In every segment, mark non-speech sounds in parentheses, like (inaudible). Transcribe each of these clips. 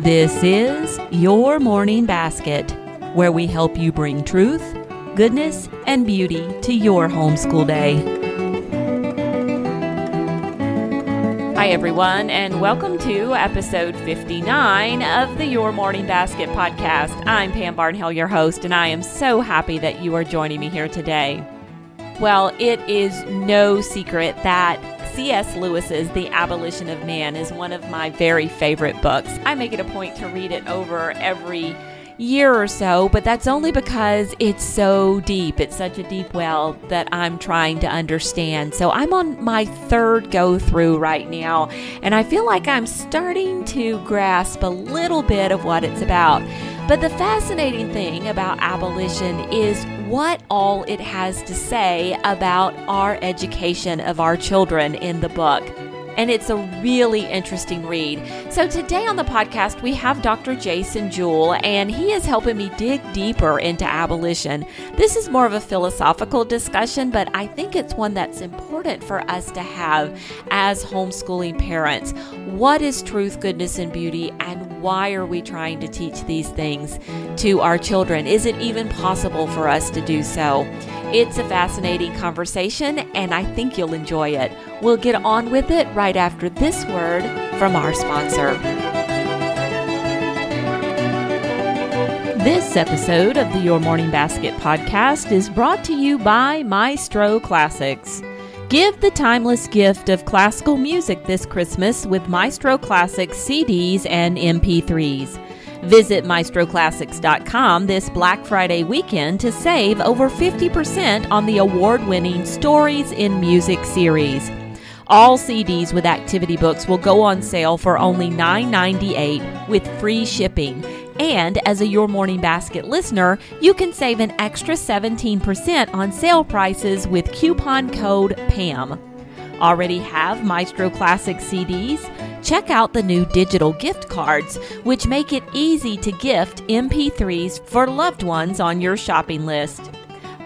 This is Your Morning Basket, where we help you bring truth, goodness, and beauty to your homeschool day. Hi, everyone, and welcome to episode 59 of the Your Morning Basket podcast. I'm Pam Barnhill, your host, and I am so happy that you are joining me here today. Well, it is no secret that C.S. Lewis's The Abolition of Man is one of my very favorite books. I make it a point to read it over every year or so, but that's only because it's so deep. It's such a deep well that I'm trying to understand. So I'm on my third go through right now, and I feel like I'm starting to grasp a little bit of what it's about. But the fascinating thing about abolition is what all it has to say about our education of our children in the book. And it's a really interesting read. So, today on the podcast, we have Dr. Jason Jewell, and he is helping me dig deeper into abolition. This is more of a philosophical discussion, but I think it's one that's important for us to have as homeschooling parents. What is truth, goodness, and beauty, and why are we trying to teach these things to our children? Is it even possible for us to do so? It's a fascinating conversation, and I think you'll enjoy it. We'll get on with it right after this word from our sponsor. This episode of the Your Morning Basket podcast is brought to you by Maestro Classics. Give the timeless gift of classical music this Christmas with Maestro Classics CDs and MP3s. Visit maestroclassics.com this Black Friday weekend to save over 50% on the award winning Stories in Music series. All CDs with activity books will go on sale for only $9.98 with free shipping. And as a Your Morning Basket listener, you can save an extra 17% on sale prices with coupon code PAM. Already have Maestro Classic CDs? Check out the new digital gift cards, which make it easy to gift MP3s for loved ones on your shopping list.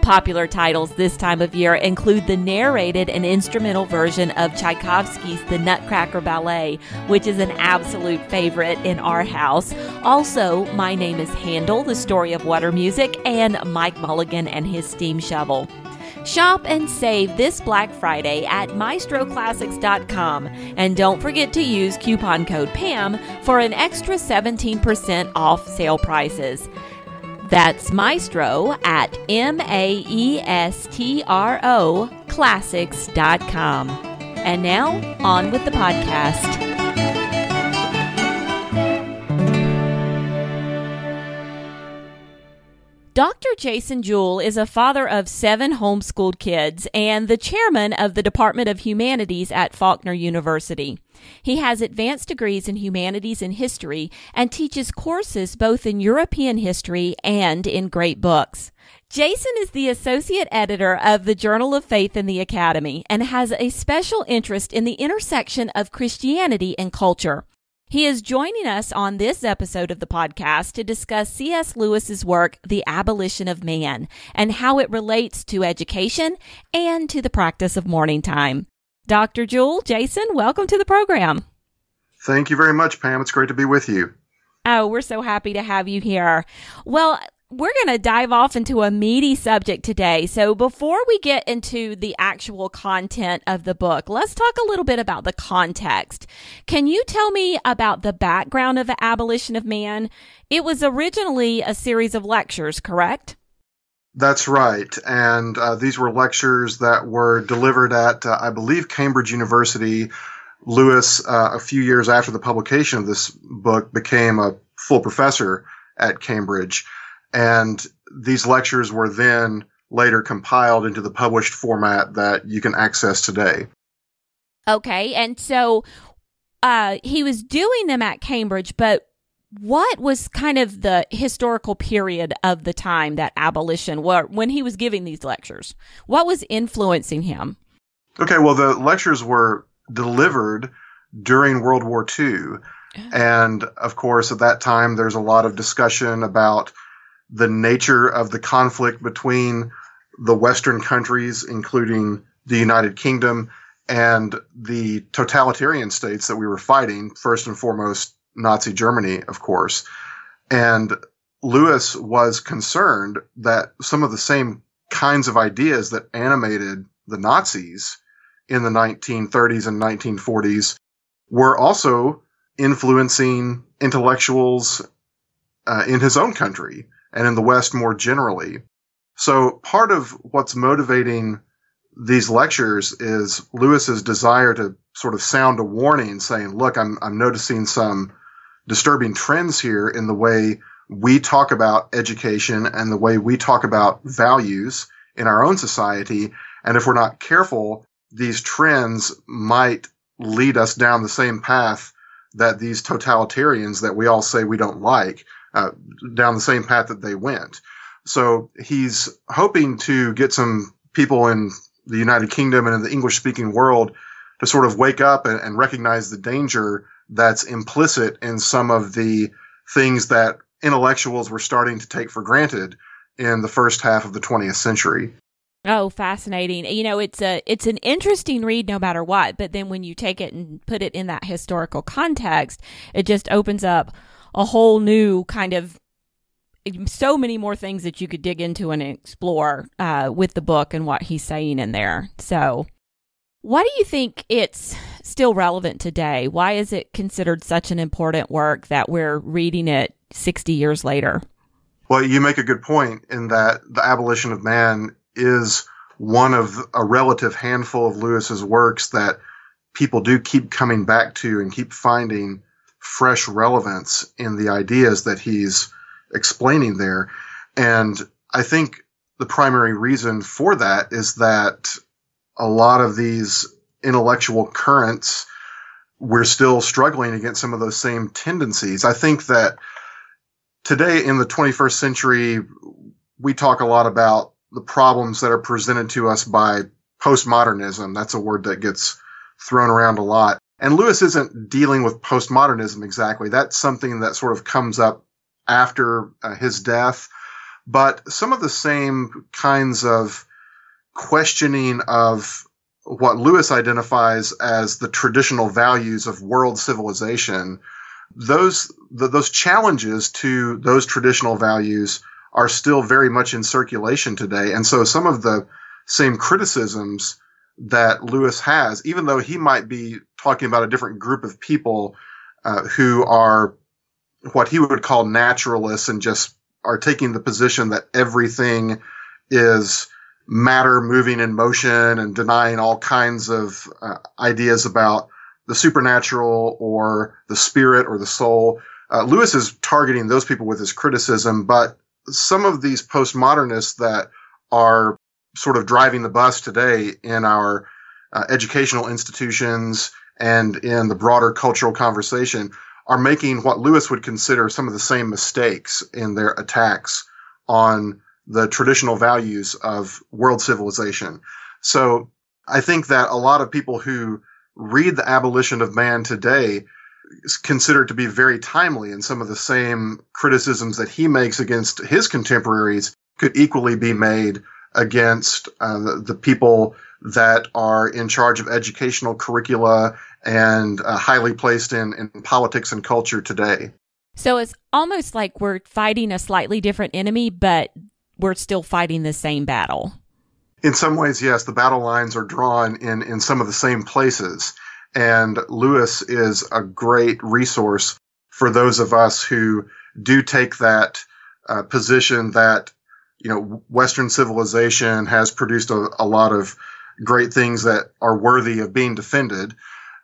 Popular titles this time of year include the narrated and instrumental version of Tchaikovsky's The Nutcracker Ballet, which is an absolute favorite in our house. Also, My Name is Handel, the story of water music, and Mike Mulligan and his steam shovel. Shop and save this Black Friday at maestroclassics.com and don't forget to use coupon code PAM for an extra 17% off sale prices. That's Maestro at M A E S T R O classics.com. And now, on with the podcast. Dr. Jason Jewell is a father of seven homeschooled kids and the chairman of the Department of Humanities at Faulkner University. He has advanced degrees in humanities and history and teaches courses both in European history and in great books. Jason is the associate editor of the Journal of Faith in the Academy and has a special interest in the intersection of Christianity and culture. He is joining us on this episode of the podcast to discuss C.S. Lewis's work, The Abolition of Man, and how it relates to education and to the practice of morning time. Dr. Jewell, Jason, welcome to the program. Thank you very much, Pam. It's great to be with you. Oh, we're so happy to have you here. Well, we're going to dive off into a meaty subject today. So, before we get into the actual content of the book, let's talk a little bit about the context. Can you tell me about the background of the abolition of man? It was originally a series of lectures, correct? That's right. And uh, these were lectures that were delivered at, uh, I believe, Cambridge University. Lewis, uh, a few years after the publication of this book, became a full professor at Cambridge. And these lectures were then later compiled into the published format that you can access today. Okay. And so uh, he was doing them at Cambridge, but what was kind of the historical period of the time that abolition, were, when he was giving these lectures? What was influencing him? Okay, well, the lectures were delivered during World War II. And of course, at that time, there's a lot of discussion about the nature of the conflict between the Western countries, including the United Kingdom, and the totalitarian states that we were fighting, first and foremost, Nazi Germany, of course. And Lewis was concerned that some of the same kinds of ideas that animated the Nazis in the 1930s and 1940s were also influencing intellectuals uh, in his own country and in the West more generally. So part of what's motivating these lectures is Lewis's desire to sort of sound a warning saying, look, I'm, I'm noticing some disturbing trends here in the way we talk about education and the way we talk about values in our own society. And if we're not careful, these trends might lead us down the same path that these totalitarians that we all say we don't like, uh, down the same path that they went. So he's hoping to get some people in the United Kingdom and in the English speaking world to sort of wake up and, and recognize the danger that's implicit in some of the things that intellectuals were starting to take for granted in the first half of the 20th century. Oh, fascinating. You know, it's a it's an interesting read no matter what, but then when you take it and put it in that historical context, it just opens up a whole new kind of so many more things that you could dig into and explore uh, with the book and what he's saying in there. So, why do you think it's still relevant today? Why is it considered such an important work that we're reading it 60 years later? Well, you make a good point in that the abolition of man is one of a relative handful of Lewis's works that people do keep coming back to and keep finding fresh relevance in the ideas that he's explaining there. And I think the primary reason for that is that a lot of these intellectual currents, we're still struggling against some of those same tendencies. I think that today in the 21st century, we talk a lot about the problems that are presented to us by postmodernism. That's a word that gets thrown around a lot. And Lewis isn't dealing with postmodernism exactly. That's something that sort of comes up after uh, his death. But some of the same kinds of questioning of what Lewis identifies as the traditional values of world civilization, those the, those challenges to those traditional values are still very much in circulation today. And so some of the same criticisms that Lewis has, even though he might be talking about a different group of people uh, who are what he would call naturalists and just are taking the position that everything is matter moving in motion and denying all kinds of uh, ideas about the supernatural or the spirit or the soul. Uh, Lewis is targeting those people with his criticism, but some of these postmodernists that are sort of driving the bus today in our uh, educational institutions and in the broader cultural conversation are making what Lewis would consider some of the same mistakes in their attacks on the traditional values of world civilization. So I think that a lot of people who read the abolition of man today consider it to be very timely and some of the same criticisms that he makes against his contemporaries could equally be made against uh, the, the, people that are in charge of educational curricula and uh, highly placed in, in politics and culture today. So it's almost like we're fighting a slightly different enemy, but we're still fighting the same battle. In some ways, yes, the battle lines are drawn in, in some of the same places. And Lewis is a great resource for those of us who do take that uh, position that, you know, Western civilization has produced a, a lot of great things that are worthy of being defended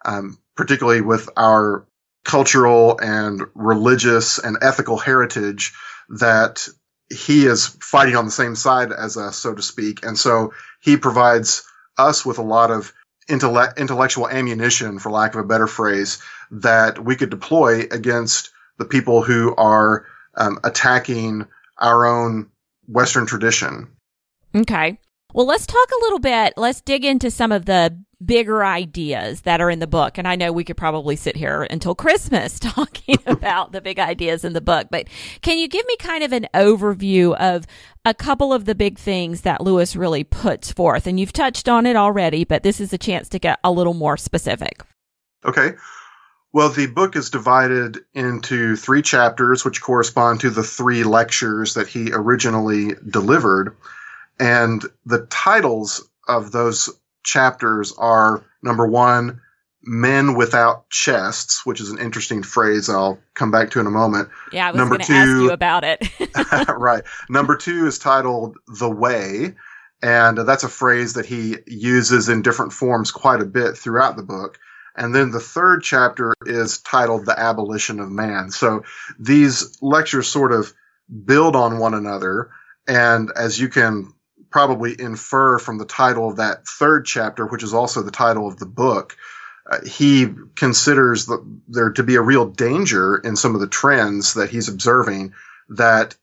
um, particularly with our cultural and religious and ethical heritage that he is fighting on the same side as us, so to speak. And so he provides us with a lot of intellect, intellectual ammunition, for lack of a better phrase, that we could deploy against the people who are um, attacking our own Western tradition. Okay. Well, let's talk a little bit. Let's dig into some of the bigger ideas that are in the book. And I know we could probably sit here until Christmas (laughs) talking (laughs) about the big ideas in the book, but can you give me kind of an overview of a couple of the big things that Lewis really puts forth? And you've touched on it already, but this is a chance to get a little more specific. Okay. Well, the book is divided into three chapters, which correspond to the three lectures that he originally delivered. And the titles of those chapters are number one, Men Without Chests, which is an interesting phrase I'll come back to in a moment. Yeah, I was going to ask you about it. (laughs) (laughs) right. Number two is titled The Way. And that's a phrase that he uses in different forms quite a bit throughout the book. And then the third chapter is titled The Abolition of Man. So these lectures sort of build on one another. And as you can probably infer from the title of that third chapter, which is also the title of the book, uh, he considers the, there to be a real danger in some of the trends that he's observing that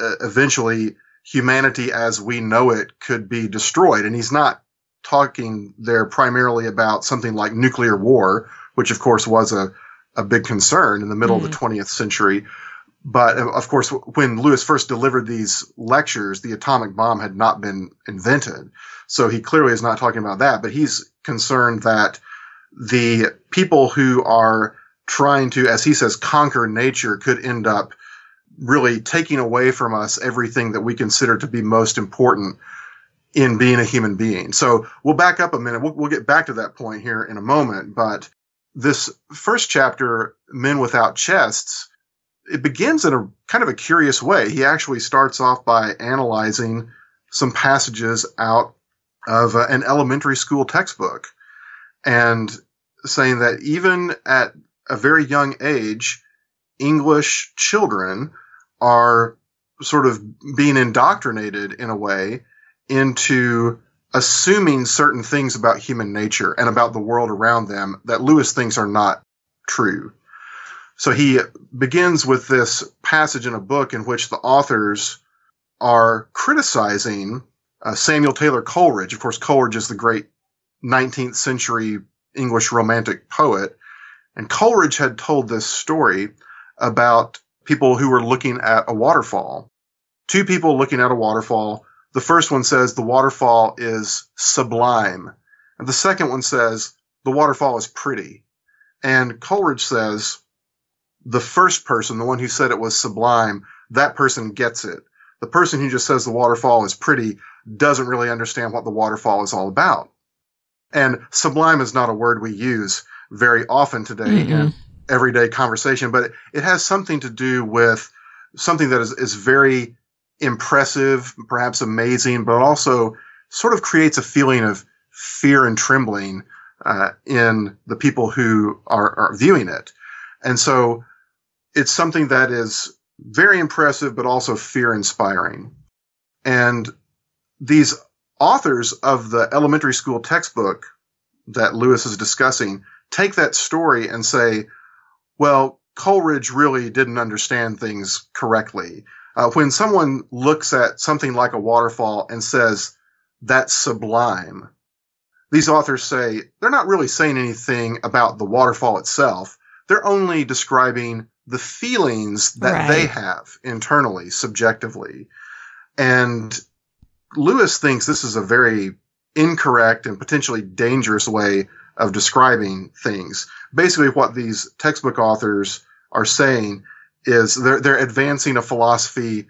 uh, eventually humanity as we know it could be destroyed. And he's not talking there primarily about something like nuclear war, which of course was a, a big concern in the middle mm. of the 20th mm. century. But of course, when Lewis first delivered these lectures, the atomic bomb had not been invented. So he clearly is not talking about that, but he's concerned that the people who are trying to, as he says, conquer nature could end up really taking away from us everything that we consider to be most important in being a human being. So we'll back up a minute. We'll, we'll get back to that point here in a moment. But this first chapter, Men Without Chests, it begins in a kind of a curious way. He actually starts off by analyzing some passages out of uh, an elementary school textbook and saying that even at a very young age, English children are sort of being indoctrinated in a way into assuming certain things about human nature and about the world around them that Lewis thinks are not true. So he begins with this passage in a book in which the authors are criticizing uh, Samuel Taylor Coleridge. Of course, Coleridge is the great 19th century English romantic poet. And Coleridge had told this story about people who were looking at a waterfall. Two people looking at a waterfall the first one says the waterfall is sublime. And the second one says the waterfall is pretty. And Coleridge says the first person, the one who said it was sublime, that person gets it. The person who just says the waterfall is pretty doesn't really understand what the waterfall is all about. And sublime is not a word we use very often today mm-hmm. in everyday conversation, but it has something to do with something that is, is very impressive, perhaps amazing, but also sort of creates a feeling of fear and trembling uh, in the people who are, are viewing it. And so it's something that is very impressive, but also fear inspiring. And these authors of the elementary school textbook that Lewis is discussing take that story and say, well, Coleridge really didn't understand things correctly. Uh, when someone looks at something like a waterfall and says, that's sublime, these authors say they're not really saying anything about the waterfall itself. They're only describing the feelings that right. they have internally, subjectively. And Lewis thinks this is a very incorrect and potentially dangerous way of describing things. Basically, what these textbook authors are saying is they're they're advancing a philosophy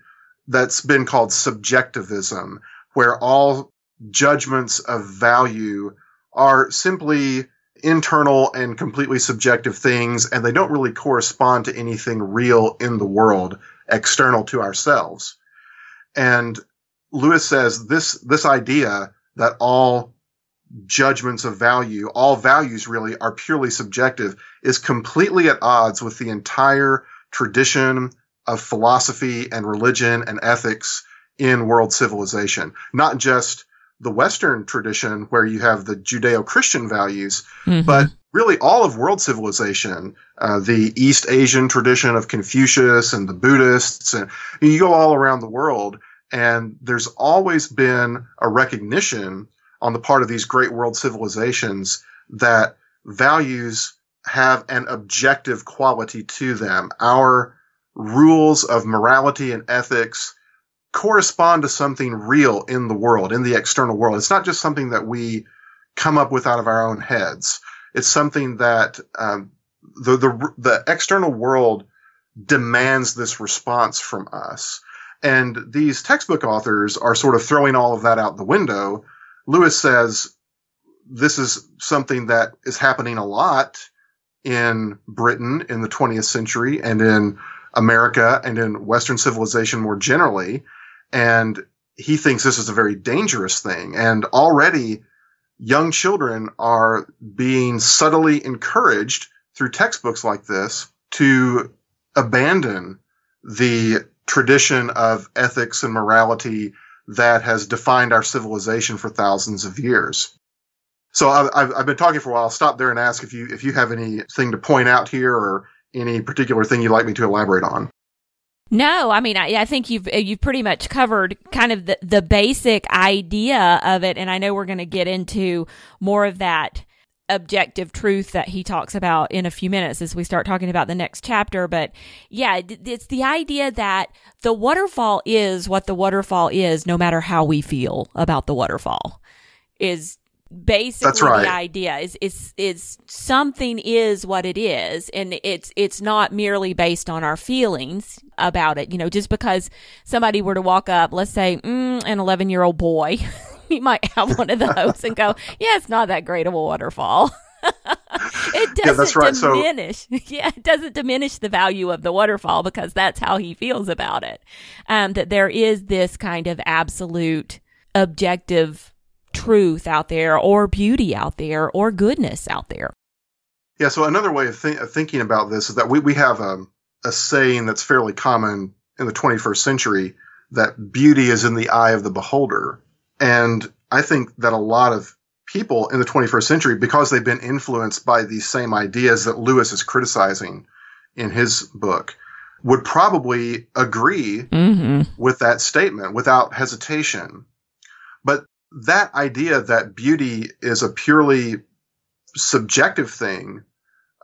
that's been called subjectivism, where all judgments of value are simply internal and completely subjective things, and they don't really correspond to anything real in the world external to ourselves. And Lewis says this this idea that all judgments of value, all values really are purely subjective, is completely at odds with the entire tradition of philosophy and religion and ethics in world civilization, not just the Western tradition where you have the Judeo Christian values, mm-hmm. but really all of world civilization, uh, the East Asian tradition of Confucius and the Buddhists, and you go all around the world, and there's always been a recognition on the part of these great world civilizations that values have an objective quality to them. Our rules of morality and ethics correspond to something real in the world, in the external world. It's not just something that we come up with out of our own heads. It's something that um, the, the, the external world demands this response from us. And these textbook authors are sort of throwing all of that out the window. Lewis says this is something that is happening a lot in Britain in the 20th century and in America and in Western civilization more generally. And he thinks this is a very dangerous thing. And already young children are being subtly encouraged through textbooks like this to abandon the tradition of ethics and morality that has defined our civilization for thousands of years. So I've, I've been talking for a while. I'll stop there and ask if you if you have anything to point out here or any particular thing you'd like me to elaborate on. No, I mean, I, I, think you've you've pretty much covered kind of the, the basic idea of it, and I know we're going to get into more of that objective truth that he talks about in a few minutes as we start talking about the next chapter. But yeah, it's the idea that the waterfall is what the waterfall is, no matter how we feel about the waterfall. Is basically That's right. the idea is is is something is what it is and it's it's not merely based on our feelings about it you know just because somebody were to walk up let's say mm, an 11 year old boy (laughs) he might have one of those and go (laughs) yeah it's not that great of a waterfall (laughs) it doesn't yeah, right. diminish. So, yeah, it doesn't diminish the value of the waterfall because that's how he feels about it. Um, that there is this kind of absolute objective truth out there or beauty out there or goodness out there. Yeah, so another way of, th- of thinking about this is that we, we have a, a saying that's fairly common in the 21st century that beauty is in the eye of the beholder. And I think that a lot of people in the 21st century, because they've been influenced by these same ideas that Lewis is criticizing in his book, would probably agree mm-hmm. with that statement without hesitation. But that idea that beauty is a purely subjective thing,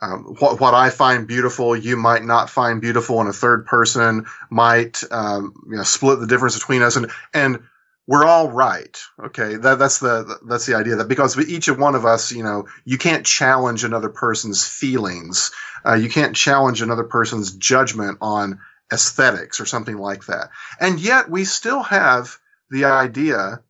um, what, what, I find beautiful, you might not find beautiful, and a third person might um, you know, split the difference between us, and and we're all right. Okay, that, that's the that's the idea that because each of one of us, you know, you can't challenge another person's feelings, uh, you can't challenge another person's judgment on aesthetics or something like that, and yet we still have the idea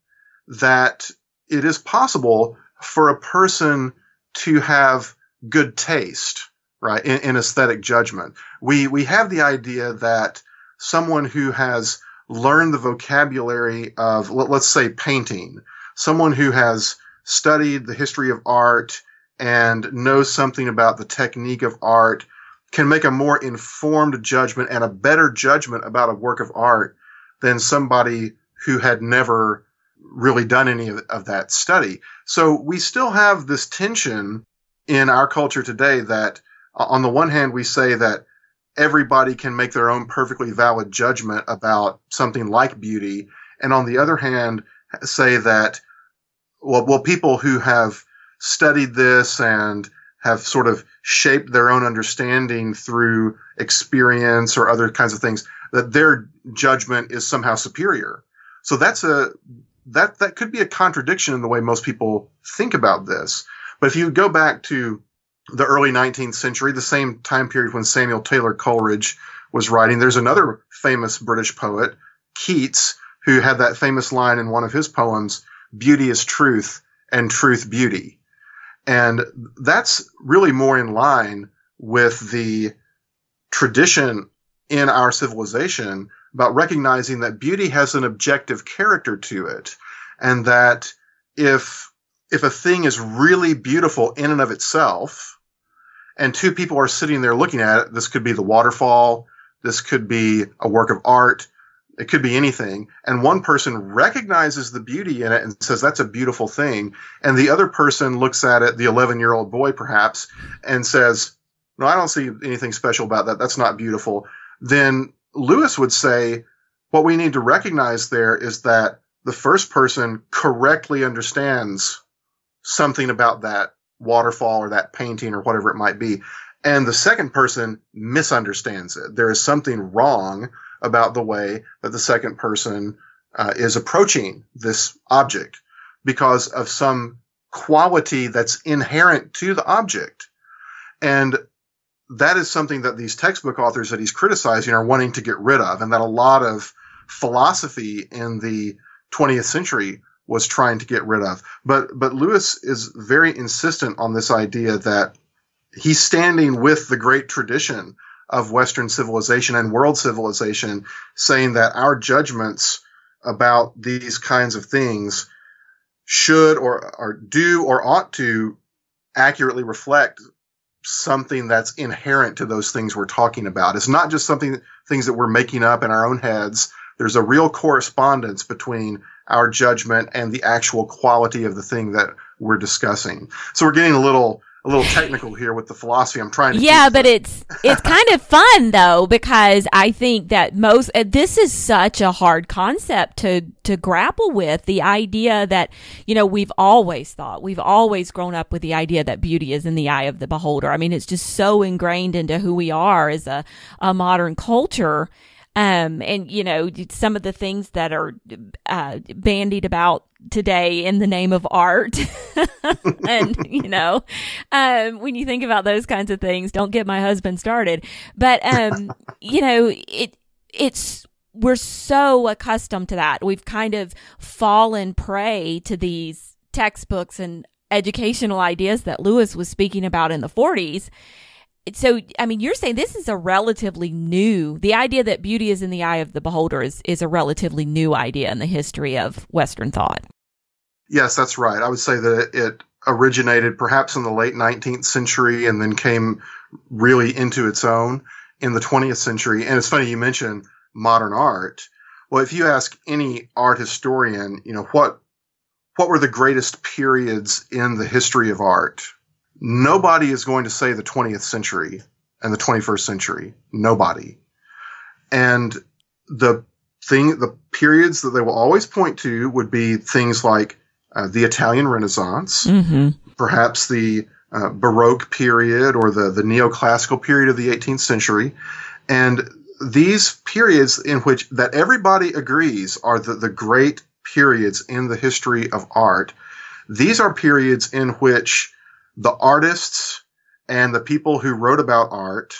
that it is possible for a person to have good taste, right, in, in aesthetic judgment. We we have the idea that someone who has learned the vocabulary of let, let's say painting, someone who has studied the history of art and knows something about the technique of art can make a more informed judgment and a better judgment about a work of art than somebody who had never really done any of, of that study. So we still have this tension in our culture today that on the one hand, we say that everybody can make their own perfectly valid judgment about something like beauty. And on the other hand, say that, well, well, people who have studied this and have sort of shaped their own understanding through experience or other kinds of things, that their judgment is somehow superior. So that's a that that could be a contradiction in the way most people think about this. But if you go back to the early 19th century, the same time period when Samuel Taylor Coleridge was writing, there's another famous British poet, Keats, who had that famous line in one of his poems, beauty is truth and truth beauty. And that's really more in line with the tradition in our civilization about recognizing that beauty has an objective character to it and that if if a thing is really beautiful in and of itself and two people are sitting there looking at it this could be the waterfall this could be a work of art it could be anything and one person recognizes the beauty in it and says that's a beautiful thing and the other person looks at it the 11 year old boy perhaps and says no i don't see anything special about that. That's not beautiful then Lewis would say what we need to recognize there is that the first person correctly understands something about that waterfall or that painting or whatever it might be. And the second person misunderstands it. There is something wrong about the way that the second person uh, is approaching this object because of some quality that's inherent to the object. And that is something that these textbook authors that he's criticizing are wanting to get rid of, and that a lot of philosophy in the 20th century was trying to get rid of. But but Lewis is very insistent on this idea that he's standing with the great tradition of Western civilization and world civilization, saying that our judgments about these kinds of things should or, or do or ought to accurately reflect something that's inherent to those things we're talking about. It's not just something things that we're making up in our own heads. There's a real correspondence between our judgment and the actual quality of the thing that we're discussing. So we're getting a little a little technical here with the philosophy I'm trying to Yeah, but it's it's kind of fun though because I think that most uh, this is such a hard concept to to grapple with the idea that you know we've always thought we've always grown up with the idea that beauty is in the eye of the beholder. I mean it's just so ingrained into who we are as a a modern culture um, and you know, some of the things that are uh, bandied about today in the name of art. (laughs) and, you know, um, when you think about those kinds of things, don't get my husband started. But, um, you know, it, it's, we're so accustomed to that. We've kind of fallen prey to these textbooks and educational ideas that Lewis was speaking about in the 40s so I mean, you're saying this is a relatively new. The idea that beauty is in the eye of the beholder is is a relatively new idea in the history of Western thought. Yes, that's right. I would say that it originated perhaps in the late 19th century and then came really into its own in the 20th century. And it's funny you mentioned modern art. Well, if you ask any art historian, you know what what were the greatest periods in the history of art? Nobody is going to say the 20th century and the 21st century. Nobody. And the thing, the periods that they will always point to would be things like uh, the Italian Renaissance, mm-hmm. perhaps the uh, Baroque period or the, the neoclassical period of the 18th century. And these periods in which that everybody agrees are the, the great periods in the history of art. These are periods in which the artists and the people who wrote about art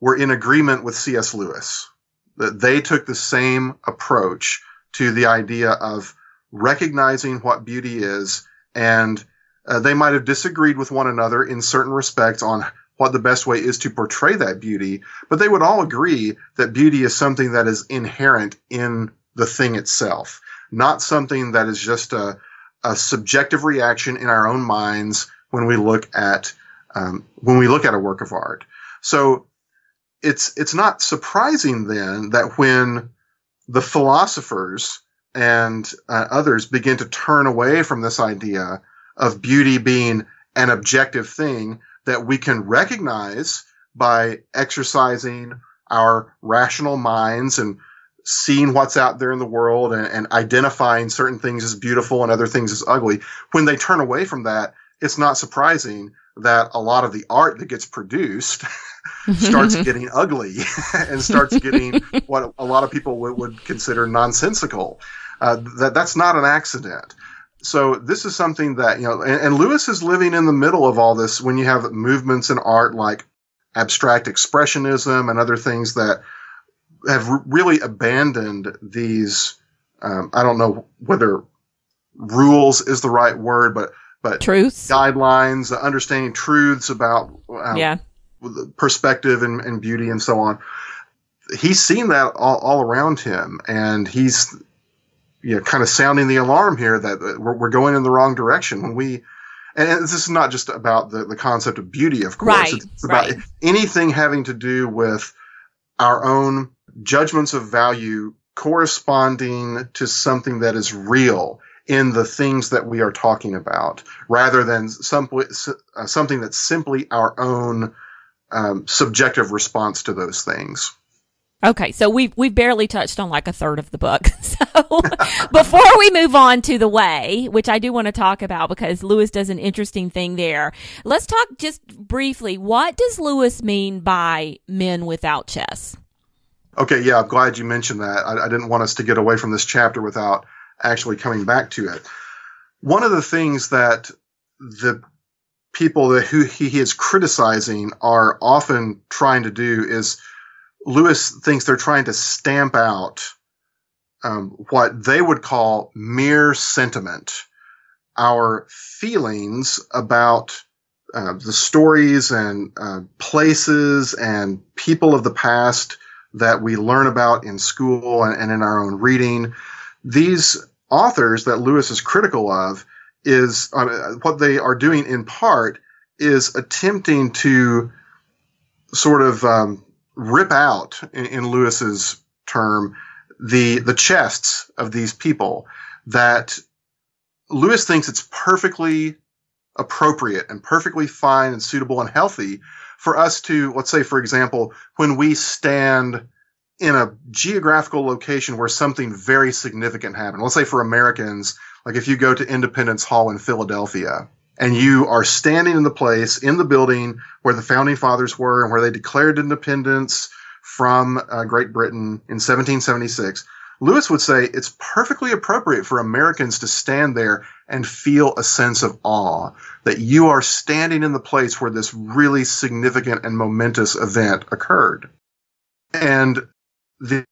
were in agreement with C.S. Lewis. That they took the same approach to the idea of recognizing what beauty is, and uh, they might have disagreed with one another in certain respects on what the best way is to portray that beauty, but they would all agree that beauty is something that is inherent in the thing itself, not something that is just a, a subjective reaction in our own minds when we look at um, when we look at a work of art. So it's it's not surprising then that when the philosophers and uh, others begin to turn away from this idea of beauty being an objective thing that we can recognize by exercising our rational minds and seeing what's out there in the world and, and, identifying certain things as beautiful and other things as ugly. When they turn away from that, it's not surprising that a lot of the art that gets produced (laughs) starts getting ugly (laughs) and starts getting (laughs) what a lot of people would, would consider nonsensical. Uh, that that's not an accident. So this is something that you know, and, and Lewis is living in the middle of all this when you have movements in art like abstract expressionism and other things that have really abandoned these. Um, I don't know whether rules is the right word, but but truths, guidelines, understanding truths about um, yeah perspective and, and, beauty and so on. He's seen that all, all around him, and he's you know kind of sounding the alarm here that we're, we're going in the wrong direction when we. And this is not just about the, the concept of beauty, of course. Right, it's, it's about right. anything having to do with our own judgments of value corresponding to something that is real in the things that we are talking about, rather than some, uh, something that's simply our own um, subjective response to those things. Okay, so we've we've barely touched on like a third of the book. (laughs) So (laughs) before we move on to the way, which I do want to talk about because Lewis does an interesting thing there. Let's talk just briefly. What does Lewis mean by men without chests? Okay, yeah, I'm glad you mentioned that. I, I didn't want us to get away from this chapter without actually coming back to it. One of the things that the people that who he is criticizing are often trying to do is Lewis thinks they're trying to stamp out um, what they would call mere sentiment, our feelings about uh, the stories and uh, places and people of the past that we learn about in school and, and in our own reading. These authors that Lewis is critical of is uh, what they are doing in part is attempting to sort of um, rip out, in, in Lewis's term, the the chests of these people that Lewis thinks it's perfectly appropriate and perfectly fine and suitable and healthy for us to, let's say, for example, when we stand in a geographical location where something very significant happened. Let's say for Americans, like if you go to Independence Hall in Philadelphia and you are standing in the place in the building where the founding fathers were and where they declared independence from uh, Great Britain in 1776, Lewis would say it's perfectly appropriate for Americans to stand there and feel a sense of awe that you are standing in the place where this really significant and momentous event occurred. And the,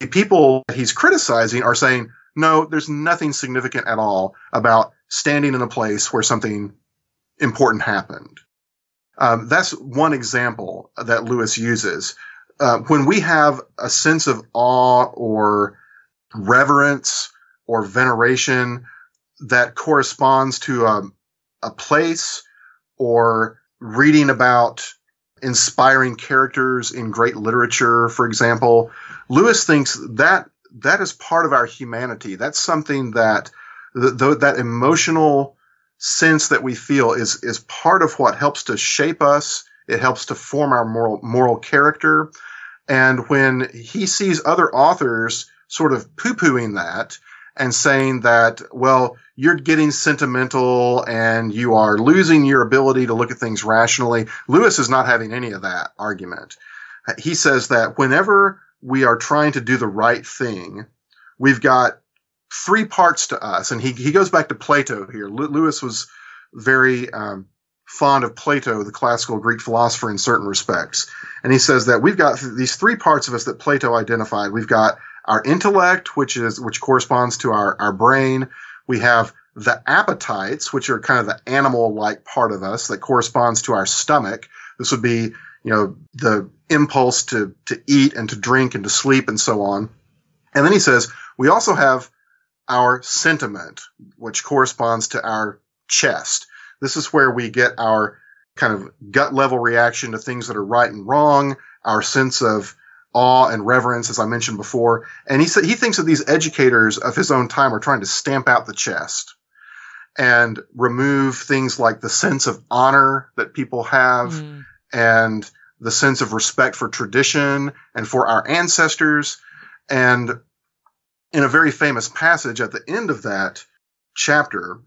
the people he's criticizing are saying, no, there's nothing significant at all about standing in a place where something important happened. Um, that's one example that Lewis uses. Uh, when we have a sense of awe or reverence or veneration that corresponds to a, a place or reading about inspiring characters in great literature, for example, Lewis thinks that that is part of our humanity. That's something that the, that emotional sense that we feel is is part of what helps to shape us. It helps to form our moral moral character. And when he sees other authors sort of poo pooing that and saying that, well, you're getting sentimental and you are losing your ability to look at things rationally. Lewis is not having any of that argument. He says that whenever we are trying to do the right thing, we've got three parts to us. And he, he goes back to Plato here. Lewis was very um, fond of Plato, the classical Greek philosopher, in certain respects. And he says that we've got these three parts of us that Plato identified. We've got our intellect, which is which corresponds to our, our brain. We have the appetites, which are kind of the animal like part of us that corresponds to our stomach. This would be, you know, the impulse to, to eat and to drink and to sleep and so on. And then he says, we also have our sentiment, which corresponds to our chest. This is where we get our kind of gut level reaction to things that are right and wrong, our sense of awe and reverence, as I mentioned before. And he said he thinks that these educators of his own time are trying to stamp out the chest and remove things like the sense of honor that people have mm. and the sense of respect for tradition and for our ancestors. And in a very famous passage at the end of that chapter,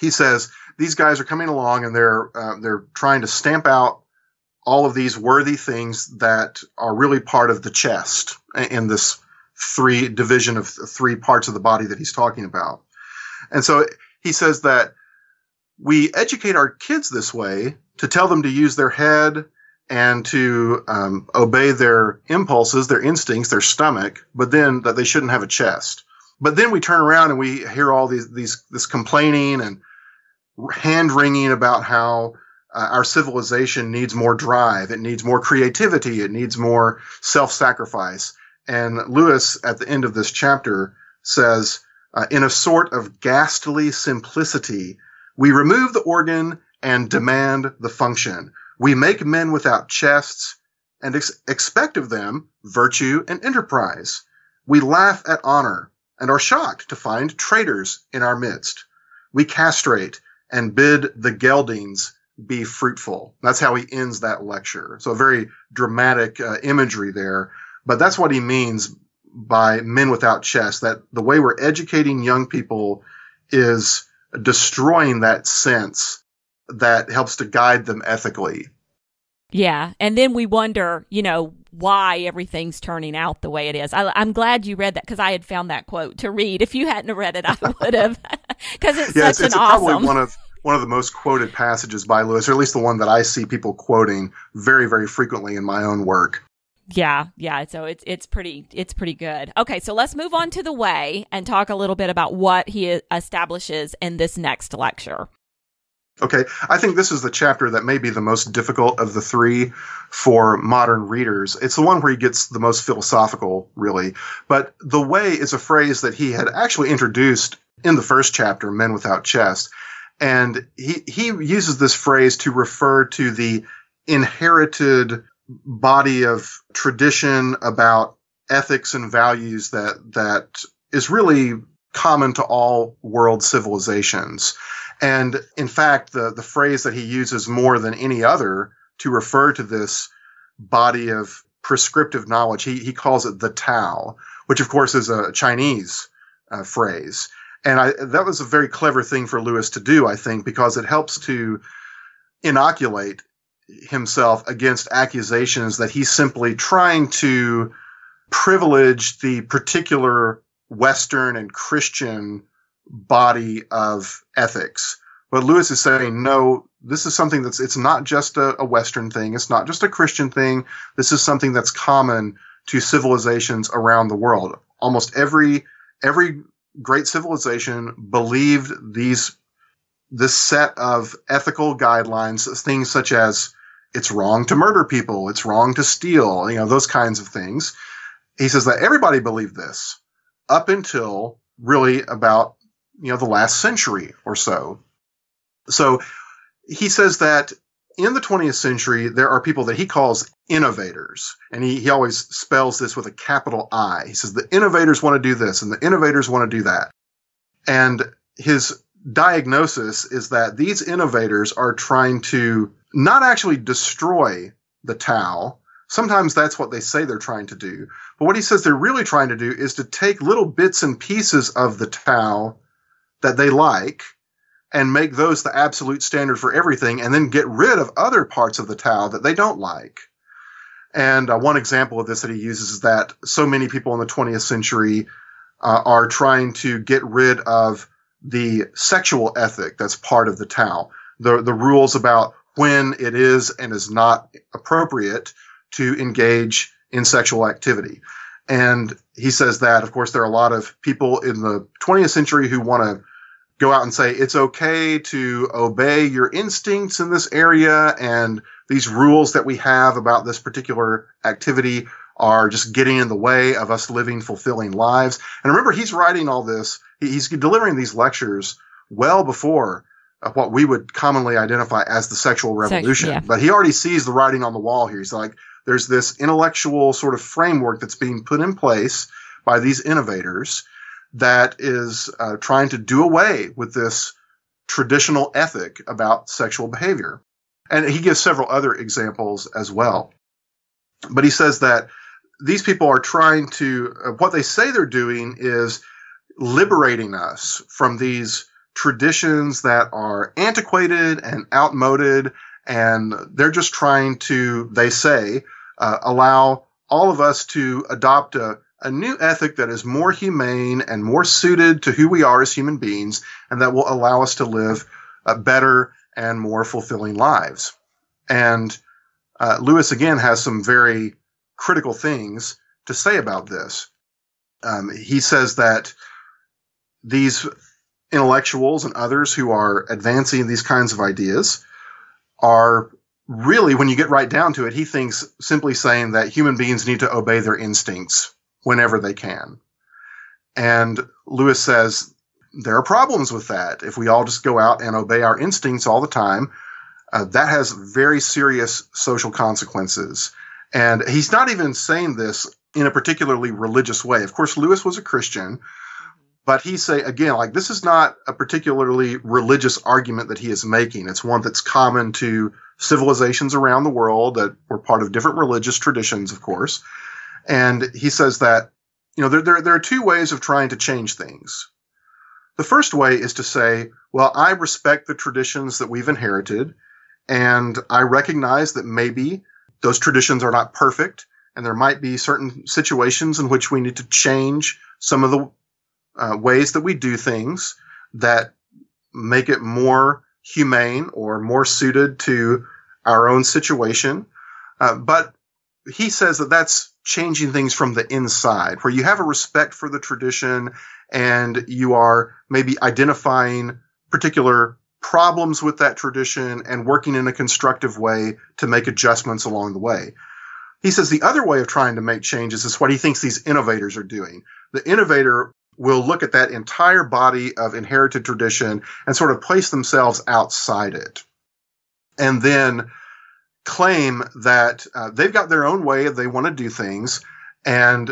he says these guys are coming along and they're uh, they're trying to stamp out all of these worthy things that are really part of the chest in this three division of three parts of the body that he's talking about. And so he says that we educate our kids this way to tell them to use their head and to um, obey their impulses, their instincts, their stomach, but then that they shouldn't have a chest. But then we turn around and we hear all these, these this complaining and hand wringing about how uh, our civilization needs more drive, it needs more creativity, it needs more self-sacrifice. And Lewis, at the end of this chapter, says, uh, in a sort of ghastly simplicity, we remove the organ and demand the function. We make men without chests and ex- expect of them virtue and enterprise. We laugh at honor and are shocked to find traitors in our midst. We castrate and bid the geldings be fruitful. That's how he ends that lecture. So very dramatic uh, imagery there. But that's what he means by men without chests, that the way we're educating young people is destroying that sense that helps to guide them ethically. Yeah. And then we wonder, you know, why everything's turning out the way it is. I, am glad you read that because I had found that quote to read. If you hadn't read it, I would have (laughs) because it's yeah, such it's, an awesome. Probably one of one of the most quoted passages by Lewis, or at least the one that I see people quoting very, very frequently in my own work. Yeah, yeah. So it's it's pretty it's pretty good. Okay, so let's move on to the way and talk a little bit about what he establishes in this next lecture. Okay, I think this is the chapter that may be the most difficult of the three for modern readers. It's the one where he gets the most philosophical, really. But the way is a phrase that he had actually introduced in the first chapter, Men Without Chest. And he, he uses this phrase to refer to the inherited body of tradition about ethics and values that, that is really common to all world civilizations. And in fact, the, the phrase that he uses more than any other to refer to this body of prescriptive knowledge, he, he calls it the Tao, which of course is a Chinese uh, phrase. And I, that was a very clever thing for Lewis to do, I think, because it helps to inoculate himself against accusations that he's simply trying to privilege the particular Western and Christian body of ethics. But Lewis is saying, no, this is something that's, it's not just a, a, Western thing. It's not just a Christian thing. This is something that's common to civilizations around the world. Almost every, every great civilization believed these, this set of ethical guidelines, things such as it's wrong to murder people. It's wrong to steal, you know, those kinds of things. He says that everybody believed this up until really about you know, the last century or so. So he says that in the 20th century, there are people that he calls innovators. And he, he always spells this with a capital I. He says the innovators want to do this and the innovators want to do that. And his diagnosis is that these innovators are trying to not actually destroy the Tao. Sometimes that's what they say they're trying to do. But what he says they're really trying to do is to take little bits and pieces of the Tao that they like and make those the absolute standard for everything and then get rid of other parts of the Tao that they don't like. And uh, one example of this that he uses is that so many people in the 20th century uh, are trying to get rid of the sexual ethic that's part of the Tao. The, the rules about when it is and is not appropriate to engage in sexual activity. And he says that, of course, there are a lot of people in the 20th century who want to go out and say it's okay to obey your instincts in this area and these rules that we have about this particular activity are just getting in the way of us living fulfilling lives. And remember, he's writing all this, he's delivering these lectures well before uh, what we would commonly identify as the sexual revolution. Sex, yeah. But he already sees the writing on the wall here. He's like, there's this intellectual sort of framework that's being put in place by these innovators that is uh, trying to do away with this traditional ethic about sexual behavior. And he gives several other examples as well. But he says that these people are trying to, uh, what they say they're doing is liberating us from these traditions that are antiquated and outmoded. And they're just trying to, they say, uh, allow all of us to adopt a a new ethic that is more humane and more suited to who we are as human beings, and that will allow us to live uh, better and more fulfilling lives. And uh, Lewis again has some very critical things to say about this. Um, he says that these intellectuals and others who are advancing these kinds of ideas are really, when you get right down to it, he thinks simply saying that human beings need to obey their instincts whenever they can. And Lewis says there are problems with that. If we all just go out and obey our instincts all the time, uh, that has very serious social consequences. And he's not even saying this in a particularly religious way. Of course, Lewis was a Christian, but he say again, like this is not a particularly religious argument that he is making. It's one that's common to civilizations around the world that were part of different religious traditions, of course. And he says that, you know, there, there, there are two ways of trying to change things. The first way is to say, well, I respect the traditions that we've inherited, and I recognize that maybe those traditions are not perfect, and there might be certain situations in which we need to change some of the uh, ways that we do things that make it more humane or more suited to our own situation. Uh, but he says that that's changing things from the inside, where you have a respect for the tradition and you are maybe identifying particular problems with that tradition and working in a constructive way to make adjustments along the way. He says the other way of trying to make changes is what he thinks these innovators are doing. The innovator will look at that entire body of inherited tradition and sort of place themselves outside it. And then claim that uh, they've got their own way they want to do things. And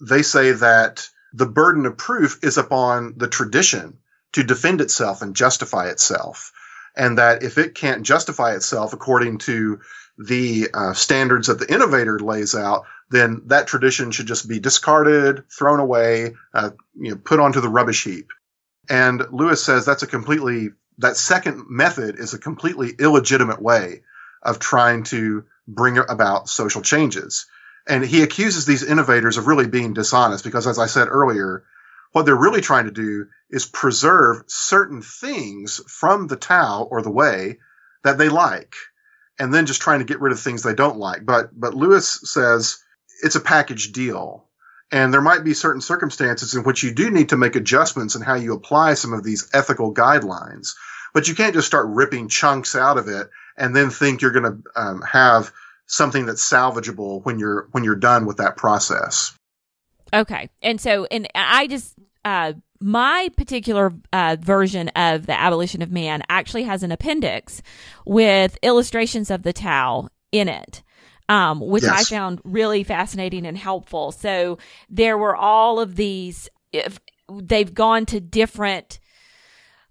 they say that the burden of proof is upon the tradition to defend itself and justify itself. And that if it can't justify itself according to the uh, standards that the innovator lays out, then that tradition should just be discarded, thrown away, uh, you know, put onto the rubbish heap. And Lewis says that's a completely that second method is a completely illegitimate way of trying to bring about social changes. And he accuses these innovators of really being dishonest because, as I said earlier, what they're really trying to do is preserve certain things from the Tao or the way that they like, and then just trying to get rid of things they don't like. But but Lewis says it's a package deal. And there might be certain circumstances in which you do need to make adjustments in how you apply some of these ethical guidelines. But you can't just start ripping chunks out of it and then think you're going to um, have something that's salvageable when you're when you're done with that process. Okay, and so and I just uh, my particular uh, version of the abolition of man actually has an appendix with illustrations of the Tao in it. Um, which yes. I found really fascinating and helpful. So there were all of these, if they've gone to different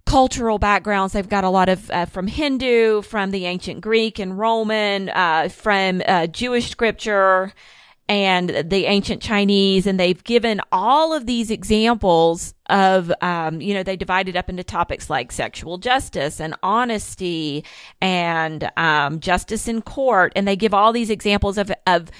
cultural backgrounds. They've got a lot of uh, from Hindu, from the ancient Greek and Roman, uh, from uh, Jewish scripture and the ancient Chinese. And they've given all of these examples of, um, you know, they divided up into topics like sexual justice and honesty and um, justice in court. And they give all these examples of, of,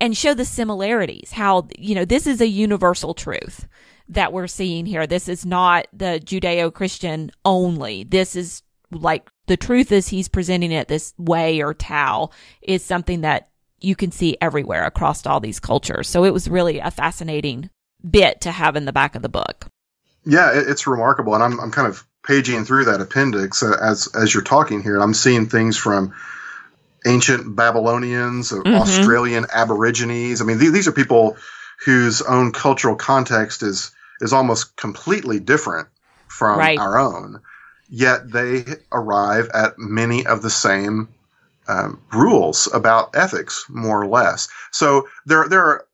and show the similarities, how, you know, this is a universal truth that we're seeing here. This is not the Judeo Christian only. This is like the truth is he's presenting it this way or Tao is something that you can see everywhere across all these cultures. So it was really a fascinating bit to have in the back of the book. Yeah, it's remarkable, and I'm I'm kind of paging through that appendix uh, as as you're talking here, and I'm seeing things from ancient Babylonians, mm-hmm. Australian Aborigines. I mean, th- these are people whose own cultural context is is almost completely different from right. our own. Yet they arrive at many of the same um, rules about ethics, more or less. So there, there are,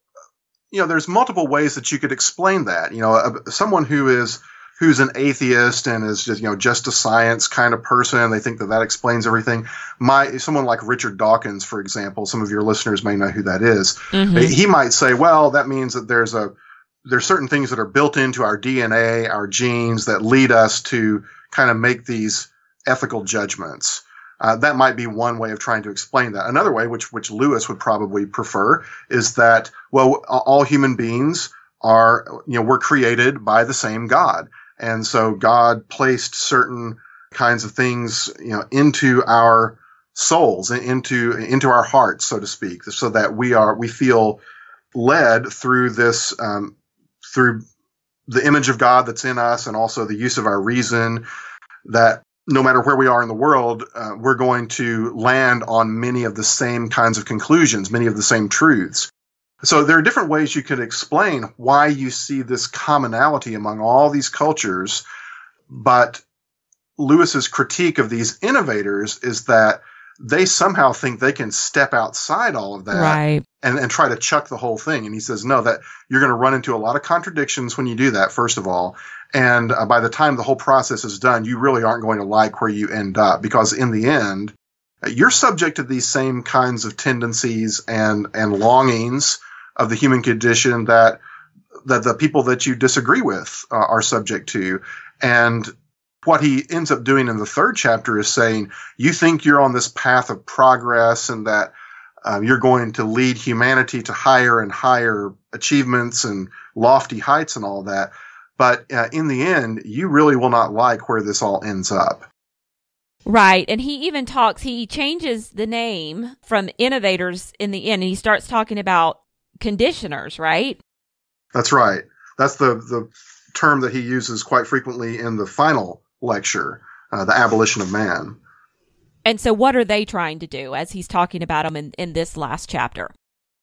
you know, there's multiple ways that you could explain that. You know, uh, someone who is who's an atheist and is just you know just a science kind of person they think that that explains everything my someone like richard dawkins for example some of your listeners may know who that is. Mm-hmm. he might say well that means that there's a there's certain things that are built into our DNA, our genes that lead us to kind of make these ethical judgments. Uh, that might be one way of trying to explain that. Another way, which which Lewis would probably prefer, is that well, all human beings are you know we're created by the same God, and so God placed certain kinds of things you know into our souls, into into our hearts, so to speak, so that we are we feel led through this um, through the image of God that's in us and also the use of our reason that no matter where we are in the world, uh, we're going to land on many of the same kinds of conclusions, many of the same truths. So there are different ways you could explain why you see this commonality among all these cultures. But Lewis's critique of these innovators is that they somehow think they can step outside all of that right. and, and try to chuck the whole thing. And he says, no, that you're going to run into a lot of contradictions when you do that, first of all. And uh, by the time the whole process is done, you really aren't going to like where you end up because in the end, you're subject to these same kinds of tendencies and, and longings of the human condition that, that the people that you disagree with uh, are subject to. And what he ends up doing in the third chapter is saying, you think you're on this path of progress and that uh, you're going to lead humanity to higher and higher achievements and lofty heights and all that. But uh, in the end, you really will not like where this all ends up. Right. And he even talks, he changes the name from innovators in the end and he starts talking about conditioners, right? That's right. That's the, the term that he uses quite frequently in the final lecture, uh, the abolition of man. And so, what are they trying to do as he's talking about them in, in this last chapter?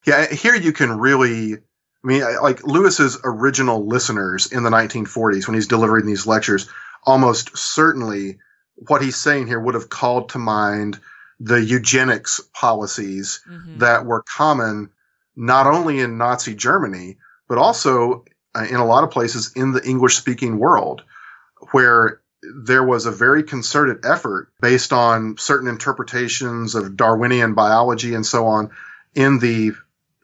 Yeah, here you can really, I mean, like Lewis's original listeners in the 1940s when he's delivering these lectures, almost certainly what he's saying here would have called to mind the eugenics policies mm-hmm. that were common not only in Nazi Germany, but also uh, in a lot of places in the English speaking world, where there was a very concerted effort based on certain interpretations of Darwinian biology and so on in the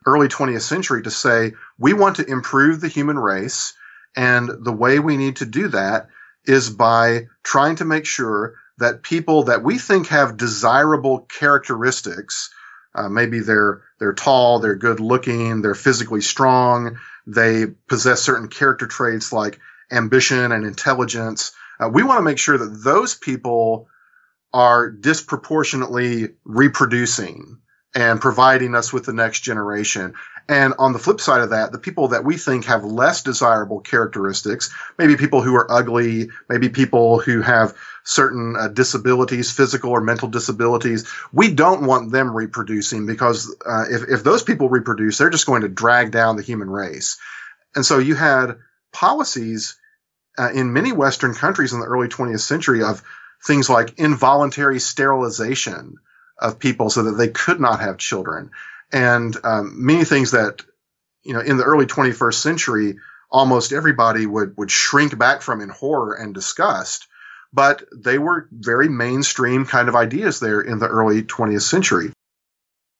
early 20th century to say, we want to improve the human race. And the way we need to do that is by trying to make sure that people that we think have desirable characteristics, uh, maybe they're they're tall, they're good looking, they're physically strong, they possess certain character traits like ambition and intelligence. Uh, we want to make sure that those people are disproportionately reproducing and providing us with the next generation. And on the flip side of that, the people that we think have less desirable characteristics, maybe people who are ugly, maybe people who have certain uh, disabilities, physical or mental disabilities, we don't want them reproducing because uh, if, if those people reproduce, they're just going to drag down the human race. And so you had policies uh, in many Western countries in the early 20th century of things like involuntary sterilization of people so that they could not have children. And um, many things that you know in the early 21st century almost everybody would would shrink back from in horror and disgust but they were very mainstream kind of ideas there in the early 20th century.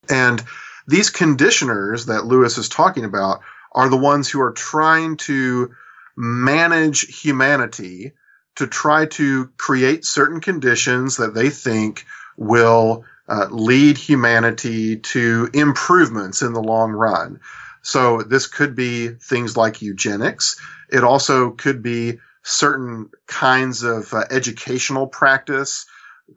And these conditioners that lewis is talking about are the ones who are trying to manage humanity to try to create certain conditions that they think will uh, lead humanity to improvements in the long run. So this could be things like eugenics. It also could be certain kinds of uh, educational practice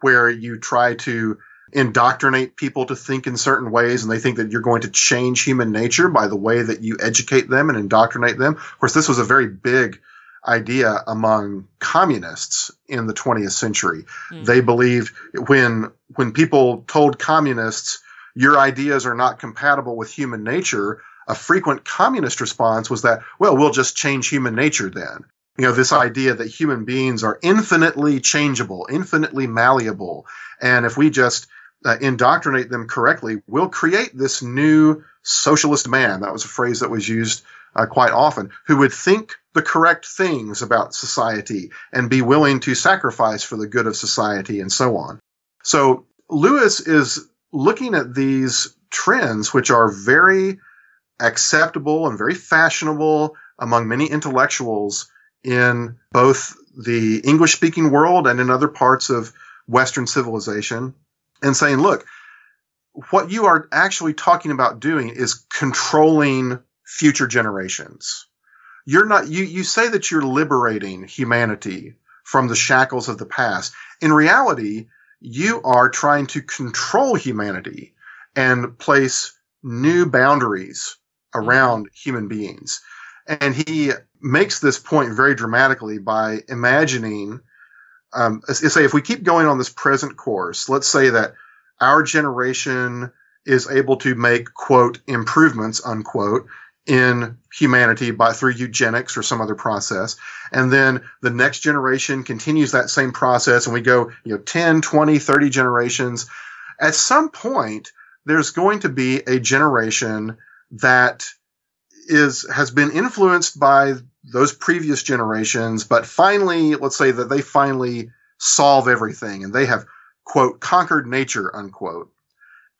where you try to indoctrinate people to think in certain ways and they think that you're going to change human nature by the way that you educate them and indoctrinate them. Of course, this was a very big idea among communists in the 20th century. Mm. They believed when when people told communists your ideas are not compatible with human nature, a frequent communist response was that, well, we'll just change human nature then. You know, this idea that human beings are infinitely changeable, infinitely malleable, and if we just uh, indoctrinate them correctly, we'll create this new socialist man. That was a phrase that was used uh, quite often, who would think the correct things about society and be willing to sacrifice for the good of society and so on. So Lewis is looking at these trends, which are very acceptable and very fashionable among many intellectuals in both the English speaking world and in other parts of Western civilization, and saying, look, what you are actually talking about doing is controlling future generations. You're not, you, you say that you're liberating humanity from the shackles of the past. In reality, you are trying to control humanity and place new boundaries around human beings. And he makes this point very dramatically by imagining, um, say, if we keep going on this present course, let's say that our generation is able to make, quote, improvements, unquote, in humanity by through eugenics or some other process and then the next generation continues that same process and we go you know 10 20 30 generations at some point there's going to be a generation that is has been influenced by those previous generations but finally let's say that they finally solve everything and they have quote conquered nature unquote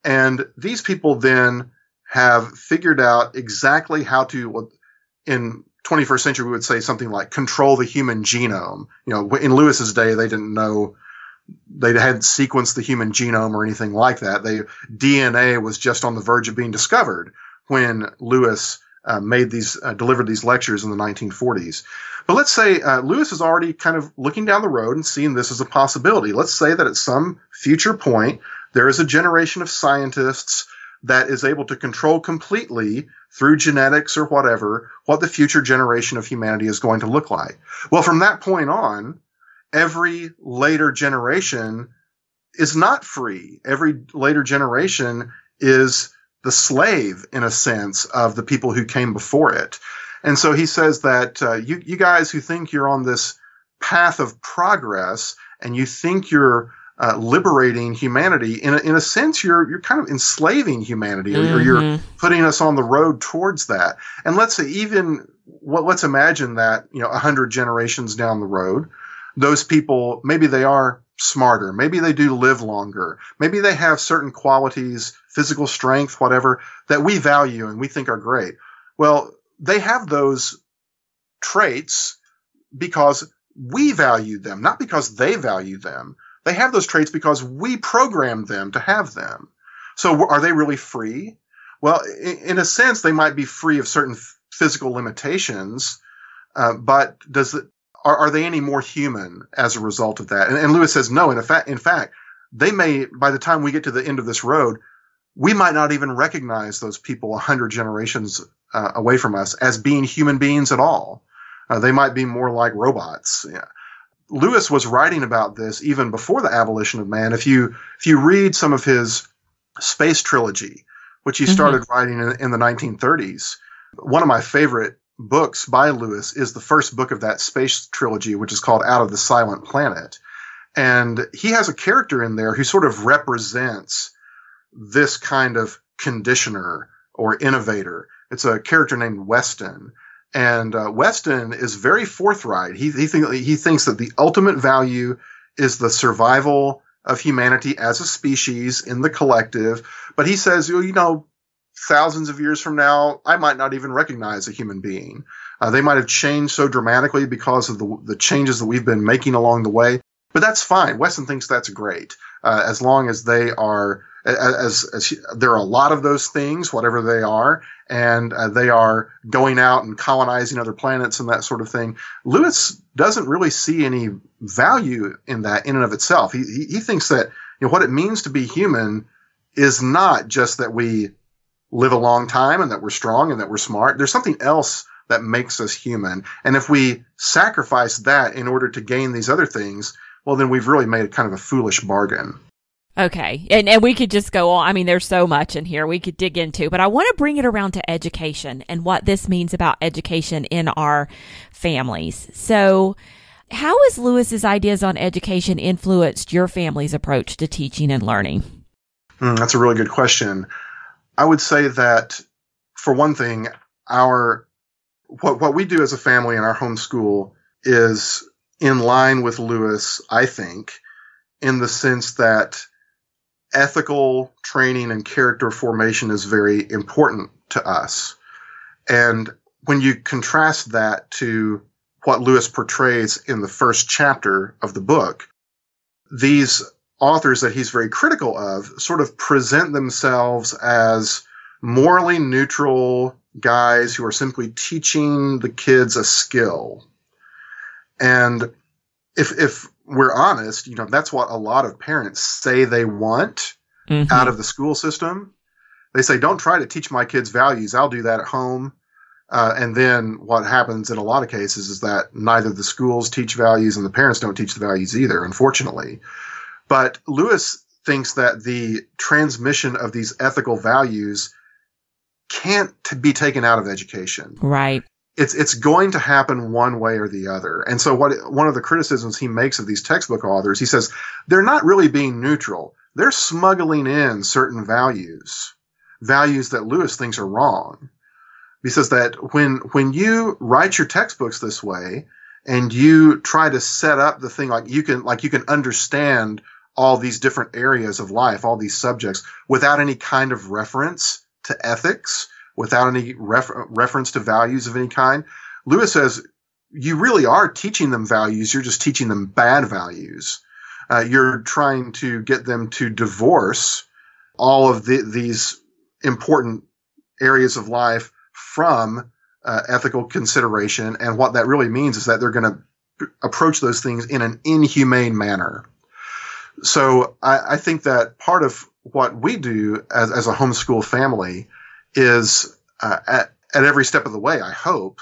and these people then have figured out exactly how to, in 21st century, we would say something like control the human genome. You know, in Lewis's day, they didn't know they hadn't sequenced the human genome or anything like that. They DNA was just on the verge of being discovered when Lewis uh, made these uh, delivered these lectures in the 1940s. But let's say uh, Lewis is already kind of looking down the road and seeing this as a possibility. Let's say that at some future point, there is a generation of scientists that is able to control completely through genetics or whatever what the future generation of humanity is going to look like. Well, from that point on, every later generation is not free. Every later generation is the slave, in a sense, of the people who came before it. And so he says that uh, you, you guys who think you're on this path of progress and you think you're uh, liberating humanity, in a, in a sense, you're you're kind of enslaving humanity, mm-hmm. or you're mm-hmm. putting us on the road towards that. And let's say even what let's imagine that you know a hundred generations down the road, those people maybe they are smarter, maybe they do live longer, maybe they have certain qualities, physical strength, whatever that we value and we think are great. Well, they have those traits because we value them, not because they value them. They have those traits because we programmed them to have them. So are they really free? Well, in a sense, they might be free of certain physical limitations, uh, but does it, are, are they any more human as a result of that? And, and Lewis says no. In fact, in fact, they may by the time we get to the end of this road, we might not even recognize those people a hundred generations uh, away from us as being human beings at all. Uh, they might be more like robots. Yeah. Lewis was writing about this even before the abolition of man. If you if you read some of his space trilogy, which he started mm-hmm. writing in, in, the 1930s, one of my favorite books by Lewis is the first book of that space trilogy, which is called Out of the Silent Planet. And he has a character in there who sort of represents this kind of conditioner or innovator. It's a character named Weston. And uh, Weston is very forthright. He he, think, he thinks that the ultimate value is the survival of humanity as a species in the collective. But he says, you know, thousands of years from now, I might not even recognize a human being. Uh, they might have changed so dramatically because of the, the changes that we've been making along the way. But that's fine. Weston thinks that's great, uh, as long as they are as, as, there are a lot of those things, whatever they are, and uh, they are going out and colonizing other planets and that sort of thing. Lewis doesn't really see any value in that in and of itself. He, he, he thinks that you know, what it means to be human is not just that we live a long time and that we're strong and that we're smart. There's something else that makes us human. And if we sacrifice that in order to gain these other things, well, then we've really made a kind of a foolish bargain. Okay. And, and we could just go on. I mean, there's so much in here we could dig into, but I want to bring it around to education and what this means about education in our families. So, how has Lewis's ideas on education influenced your family's approach to teaching and learning? Mm, that's a really good question. I would say that, for one thing, our what what we do as a family in our homeschool is in line with Lewis, I think, in the sense that ethical training and character formation is very important to us. And when you contrast that to what Lewis portrays in the first chapter of the book, these authors that he's very critical of sort of present themselves as morally neutral guys who are simply teaching the kids a skill. And if if we're honest, you know, that's what a lot of parents say they want mm-hmm. out of the school system. They say, don't try to teach my kids values. I'll do that at home. Uh, and then what happens in a lot of cases is that neither the schools teach values and the parents don't teach the values either, unfortunately. But Lewis thinks that the transmission of these ethical values can't be taken out of education. Right it's it's going to happen one way or the other. And so what one of the criticisms he makes of these textbook authors, he says they're not really being neutral. They're smuggling in certain values, values that Lewis thinks are wrong. He says that when when you write your textbooks this way and you try to set up the thing like you can like you can understand all these different areas of life, all these subjects without any kind of reference to ethics, without any refer- reference to values of any kind. Lewis says you really are teaching them values. You're just teaching them bad values. Uh, you're trying to get them to divorce all of the, these important areas of life from uh, ethical consideration. And what that really means is that they're going to approach those things in an inhumane manner. So I, I think that part of what we do as, as a homeschool family is uh, at, at every step of the way, I hope,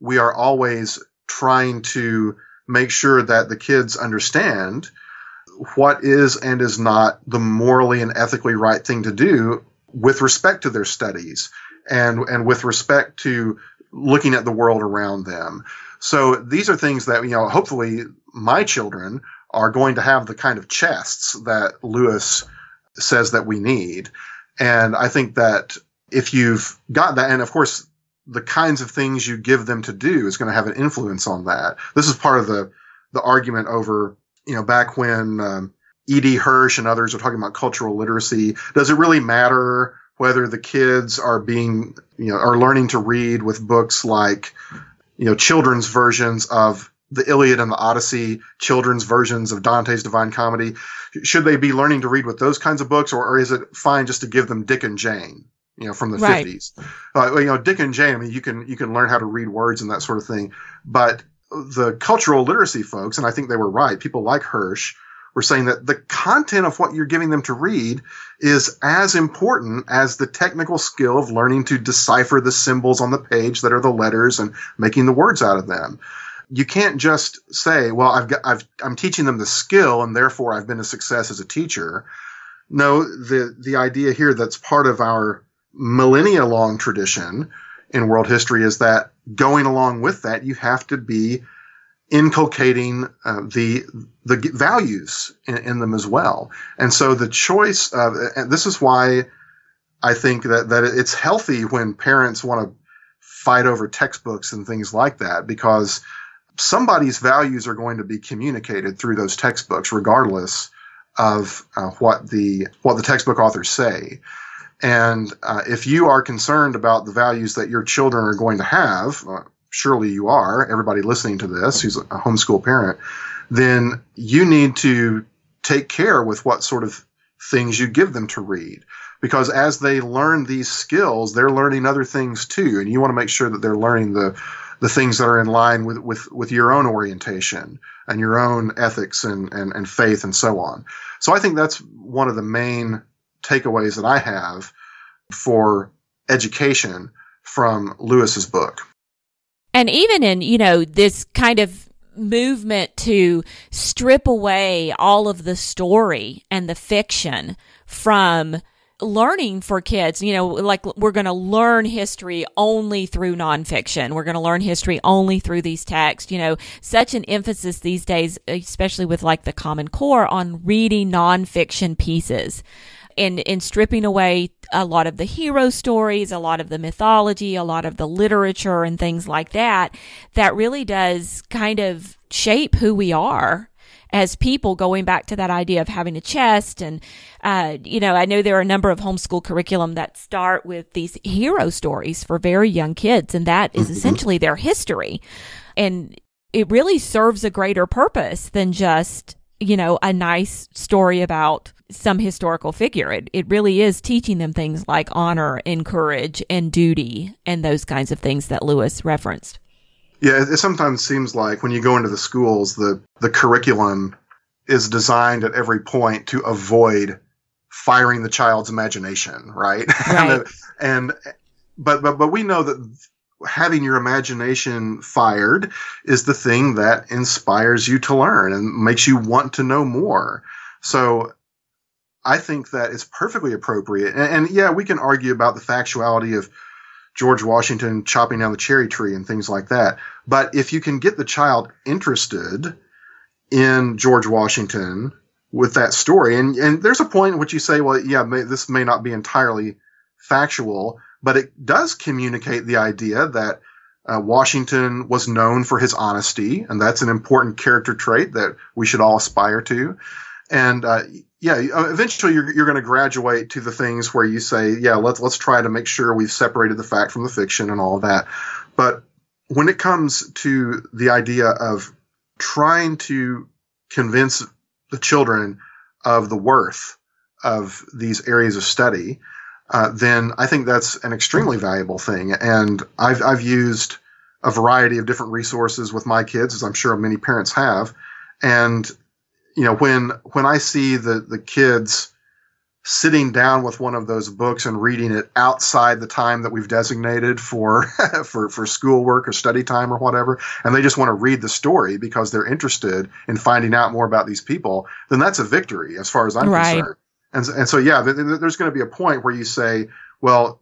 we are always trying to make sure that the kids understand what is and is not the morally and ethically right thing to do with respect to their studies and and with respect to looking at the world around them. So these are things that you know hopefully my children are going to have the kind of chests that Lewis says that we need. And I think that if you've got that, and of course, the kinds of things you give them to do is going to have an influence on that. This is part of the the argument over, you know, back when um, E.D. Hirsch and others are talking about cultural literacy. Does it really matter whether the kids are being, you know, are learning to read with books like, you know, children's versions of the Iliad and the Odyssey, children's versions of Dante's Divine Comedy? Should they be learning to read with those kinds of books, or, or is it fine just to give them Dick and Jane? You know, from the Right. 50s. Uh, you know, Dick and Jane, I mean, you can, you can learn how to read words and that sort of thing. But the cultural literacy folks, and I think they were right, people like Hirsch, were saying that the content of what you're giving them to read is as important as the technical skill of learning to decipher the symbols on the page that are the letters and making the words out of them. You can't just say, well, I've got, I've, I'm teaching them the skill and therefore I've been a success as a teacher. No, the, the idea here that's part of our millennia long tradition in world history is that going along with that, you have to be inculcating uh, the the values in, in them as well. And so the choice of this is why I think that that it's healthy when parents want to fight over textbooks and things like that because somebody's values are going to be communicated through those textbooks regardless of uh, what the what the textbook authors say. And uh, if you are concerned about the values that your children are going to have, uh, surely you are, everybody listening to this who's a homeschool parent, then you need to take care with what sort of things you give them to read. Because as they learn these skills, they're learning other things too. And you want to make sure that they're learning the, the things that are in line with, with, with your own orientation and your own ethics and, and, and faith and so on. So I think that's one of the main takeaways that I have for education from Lewis's book. And even in, you know, this kind of movement to strip away all of the story and the fiction from learning for kids, you know, like we're going to learn history only through nonfiction. We're going to learn history only through these texts, you know, such an emphasis these days, especially with like the Common Core on reading nonfiction pieces and in stripping away a lot of the hero stories, a lot of the mythology, a lot of the literature and things like that, that really does kind of shape who we are as people going back to that idea of having a chest and uh, you know i know there are a number of homeschool curriculum that start with these hero stories for very young kids and that is essentially their history. And it really serves a greater purpose than just you know a nice story about some historical figure. It, it really is teaching them things like honor and courage and duty and those kinds of things that lewis referenced Yeah, it, sometimes seems like when you go into the schools, the the curriculum is designed at every point to avoid firing the child's imagination, right? (laughs) Right. Uh, and but but but we know that having your imagination fired is the thing that inspires you to learn and makes you want to know more. So I think that it's perfectly appropriate. And, and yeah, we can argue about the factuality of George Washington chopping down the cherry tree and things like that. But if you can get the child interested in George Washington with that story, and, and there's a point in which you say, well, yeah, may, this may not be entirely factual, but it does communicate the idea that uh, Washington was known for his honesty, and that's an important character trait that we should all aspire to. And uh, yeah, eventually you're, you're going to graduate to the things where you say, yeah, let's let's try to make sure we've separated the fact from the fiction and all of that. But when it comes to the idea of trying to convince the children of the worth of these areas of study, uh, then I think that's an extremely valuable thing. And I've, I've used a variety of different resources with my kids, as I'm sure many parents have. And, you know, when, when I see the, the kids sitting down with one of those books and reading it outside the time that we've designated for, (laughs) for, for schoolwork or study time or whatever, and they just want to read the story because they're interested in finding out more about these people, then that's a victory as far as I'm right. concerned. And, and so, yeah, there's going to be a point where you say, well,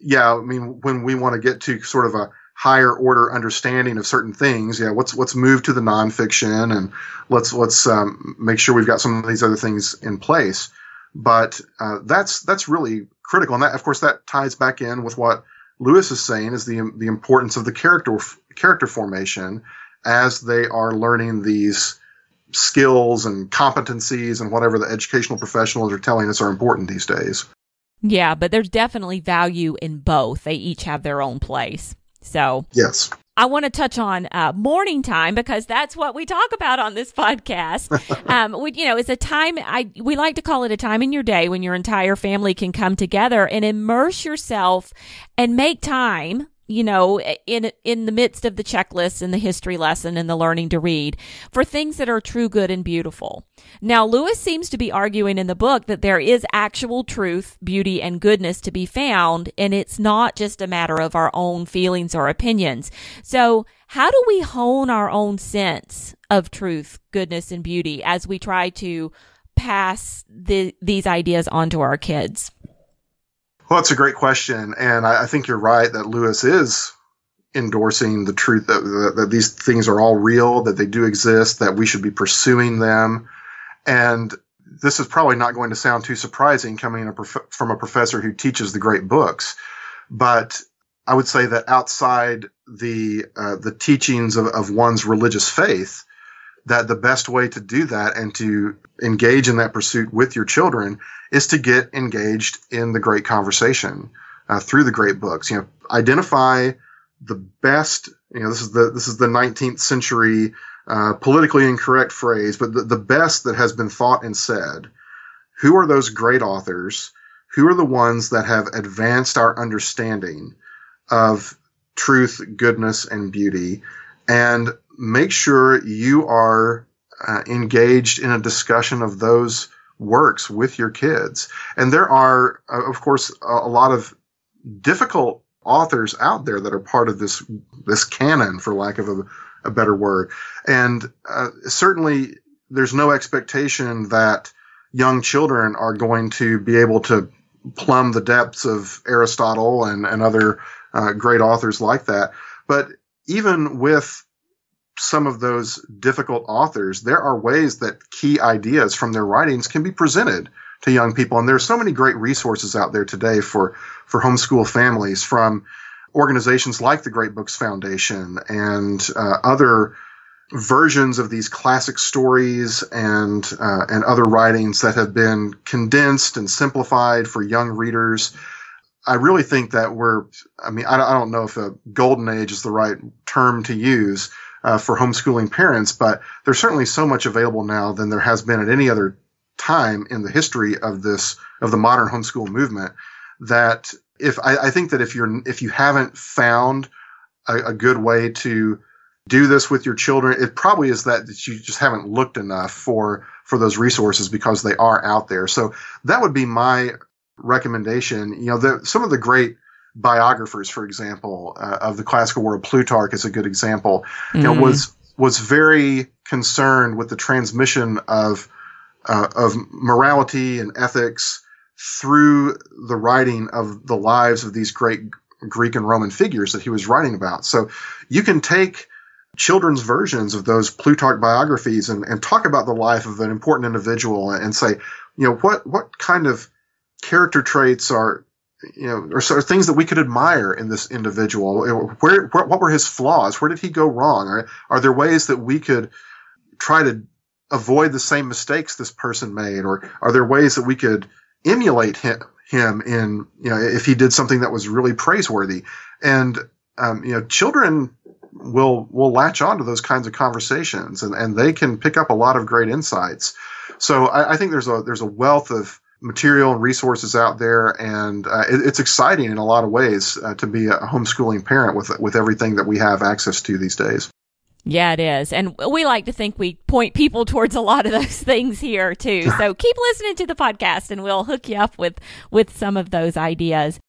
yeah, I mean, when we want to get to sort of a higher order understanding of certain things, yeah, let's let's move to the nonfiction and let's let's um, make sure we've got some of these other things in place. But uh, that's that's really critical, and that of course that ties back in with what Lewis is saying is the the importance of the character character formation as they are learning these skills and competencies and whatever the educational professionals are telling us are important these days. Yeah, but there's definitely value in both. They each have their own place. So, yes. I want to touch on uh, morning time because that's what we talk about on this (laughs) podcast. (laughs) um, we, you know, it's a time I we like to call it a time in your day when your entire family can come together and immerse yourself and make time you know, in in the midst of the checklist and the history lesson and the learning to read for things that are true, good, and beautiful. Now, Lewis seems to be arguing in the book that there is actual truth, beauty, and goodness to be found, and it's not just a matter of our own feelings or opinions. So, how do we hone our own sense of truth, goodness, and beauty as we try to pass the, these ideas on to our kids? Well, that's a great question, and I, I, think you're right that Lewis is endorsing the truth that, that, that, these things are all real, that they do exist, that we should be pursuing them, and this is probably not going to sound too surprising coming a prof- from a professor who teaches the great books, but I would say that outside the uh, the teachings of, of one's religious faith, that the best way to do that and to engage in that pursuit with your children is to get engaged in the great conversation uh, through the great books. You know, identify the best. You know, this is the this is the 19th century uh, politically incorrect phrase, but the, the best that has been thought and said. Who are those great authors? Who are the ones that have advanced our understanding of truth, goodness, and beauty? And make sure you are uh, engaged in a discussion of those works with your kids. And there are, uh, of course, a, a, lot of difficult authors out there that are part of this this canon, for lack of a, a better word. And uh, certainly, there's no expectation that young children are going to be able to plumb the depths of Aristotle and, and other uh, great authors like that. But even with some of those difficult authors, there are ways that key ideas from their writings can be presented to young people. And there's so many great resources out there today for, for homeschool families from organizations like the Great Books Foundation and uh, other versions of these classic stories and uh, and other writings that have been condensed and simplified for young readers. I really think that we're, I mean, I, I don't know if a golden age is the right term to use, uh, for homeschooling parents, but there's certainly so much available now than there has been at any other time in the history of this of the modern homeschool movement. That if I, I think that if you're if you haven't found a, a, good way to do this with your children, it probably is that, that you just haven't looked enough for for those resources because they are out there. So that would be my recommendation. You know, the, some of the great biographers, for example, uh, of the classical world, Plutarch is a good example. Mm-hmm. You know, mm-hmm. was was very concerned with the transmission of uh, of morality and ethics through the writing of the lives of these great Greek and Roman figures that he was writing about. So you can take children's versions of those Plutarch biographies and, and talk about the life of an important individual and say, you know, what what kind of character traits are you know, or, or things that we could admire in this individual. Where, where, what were his flaws? Where did he go wrong? Are, are there ways that we could try to avoid the same mistakes this person made, or are there ways that we could emulate him, him in, you know, if he did something that was really praiseworthy? And, um, you know, children will will latch on to those kinds of conversations, and, and they can pick up a lot of great insights. So I, I think there's a there's a wealth of material and resources out there, and uh, it, it's exciting in a lot of ways uh, to be a homeschooling parent with with everything that we have access to these days. Yeah, it is. And we like to think we point people towards a lot of those (laughs) things here too. So (laughs) keep listening to the podcast and we'll hook you up with with some of those ideas.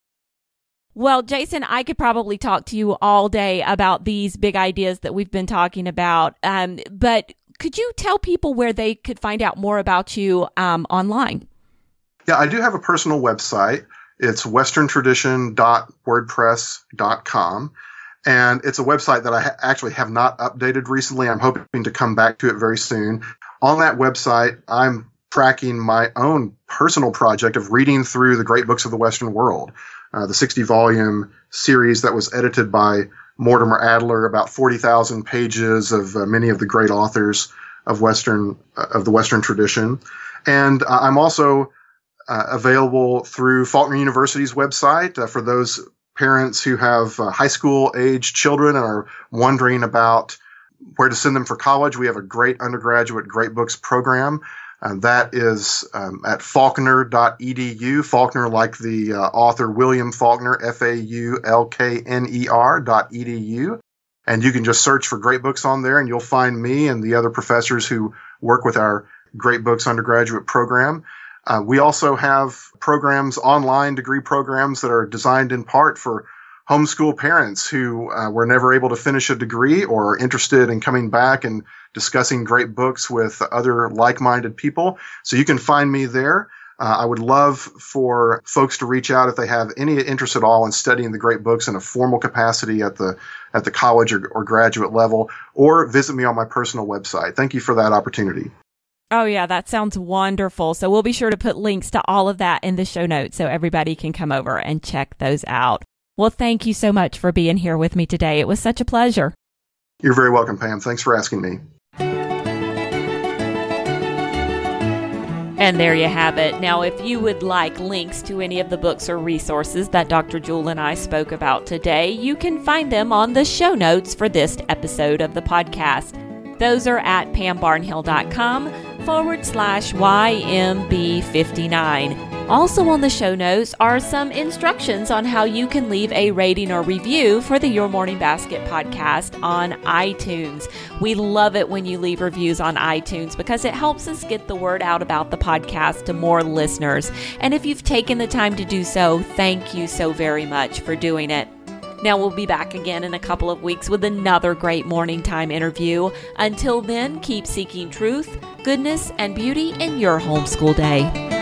Well, Jason, I could probably talk to you all day about these big ideas that we've been talking about. Um, but could you tell people where they could find out more about you um, online? Yeah, I do have a personal website. It's westerntradition.wordpress.com. And it's a website that I ha- actually have not updated recently. I'm hoping to come back to it very soon. On that website, I'm tracking my own personal project of reading through the great books of the Western world. Uh, the 60 volume series that was edited by Mortimer Adler, about 40,000 pages of uh, many of the great authors of Western uh, of the Western tradition. And uh, I'm also available through Faulkner University's website uh, for those parents who have uh, high school age children and are wondering about where to send them for college. We have a great undergraduate great books program. Uh, that is um, at faulkner.edu. Faulkner, like the uh, author William Faulkner, F A U L K N E R dot edu. And you can just search for great books on there, and you'll find me and the other professors who work with our Great Books undergraduate program. Uh, we also have programs, online degree programs that are designed in part for homeschool parents who uh, were never able to finish a degree or are interested in coming back and discussing great books with other like-minded people. So you can find me there. Uh, I would love for folks to reach out if they have any interest at all in studying the great books in a formal capacity at the at the college or, or graduate level, or visit me on my personal website. Thank you for that opportunity. Oh, yeah, that sounds wonderful. So we'll be sure to put links to all of that in the show notes so everybody can come over and check those out. Well, thank you so much for being here with me today. It was such a pleasure. You're very welcome, Pam. Thanks for asking me. And there you have it. Now, if you would like links to any of the books or resources that Dr. Jewell and I spoke about today, you can find them on the show notes for this episode of the podcast. Those are at pambarnhill.com forward slash YMB59. Also on the show notes are some instructions on how you can leave a rating or review for the Your Morning Basket podcast on iTunes. We love it when you leave reviews on iTunes because it helps us get the word out about the podcast to more listeners. And if you've taken the time to do so, thank you so very much for doing it. Now, we'll be back again in a couple of weeks with another great morning time interview. Until then, keep seeking truth, goodness, and beauty in your homeschool day.